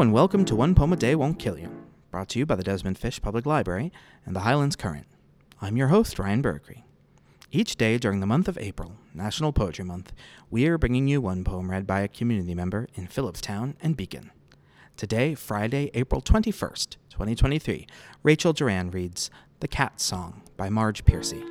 and welcome to One Poem a Day Won't Kill You, brought to you by the Desmond Fish Public Library and the Highlands Current. I'm your host, Ryan Biracree. Each day during the month of April, National Poetry Month, we are bringing you one poem read by a community member in Philipstown and Beacon. Today, Friday, April 21st, 2023, Rachel Duran reads The Cat Song by Marge Piercy.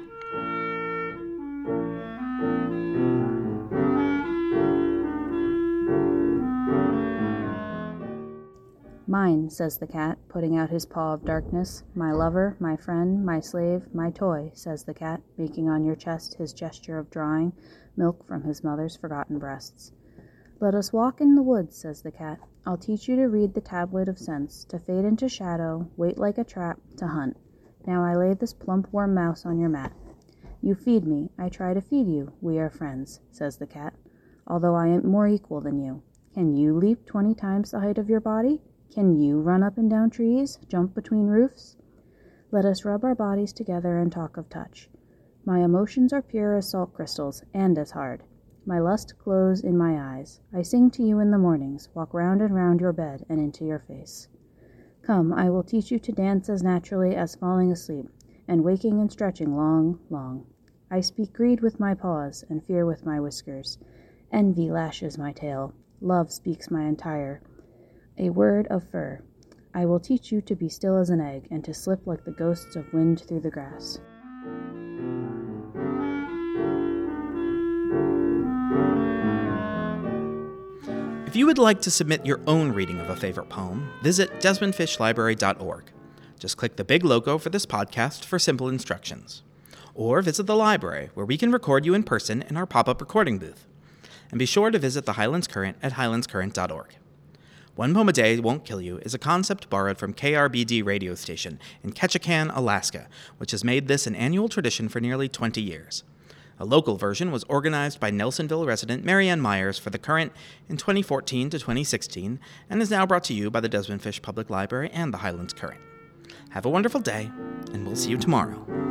Mine, says the cat, putting out his paw of darkness. My lover, my friend, my slave, my toy, says the cat, making on your chest his gesture of drawing milk from his mother's forgotten breasts. Let us walk in the woods, says the cat. I'll teach you to read the tablet of sense, to fade into shadow, wait like a trap, to hunt. Now I lay this plump warm mouse on your mat. You feed me, I try to feed you, we are friends, says the cat, although I am more equal than you. Can you leap twenty times the height of your body? Can you run up and down trees, jump between roofs? Let us rub our bodies together and talk of touch. My emotions are pure as salt crystals, and as hard. My lust glows in my eyes. I sing to you in the mornings, walk round and round your bed and into your face. Come, I will teach you to dance as naturally as falling asleep, and waking and stretching long, long. I speak greed with my paws, and fear with my whiskers. Envy lashes my tail. Love speaks my entire a word of fur. I will teach you to be still as an egg, and to slip like the ghosts of wind through the grass. If you would like to submit your own reading of a favorite poem, visit desmondfishlibrary.org. Just click the big logo for this podcast for simple instructions. Or visit the library, where we can record you in person in our pop up recording booth. And be sure to visit the Highlands Current at highlandscurrent.org. One Poem a Day Won't Kill You is a concept borrowed from KRBD radio station in Ketchikan, Alaska, which has made this an annual tradition for nearly 20 years. A local version was organized by Nelsonville resident Marianne Myers for the Current in 2014 to 2016 and is now brought to you by the Desmond Fish Public Library and the Highlands Current. Have a wonderful day, and we'll see you tomorrow.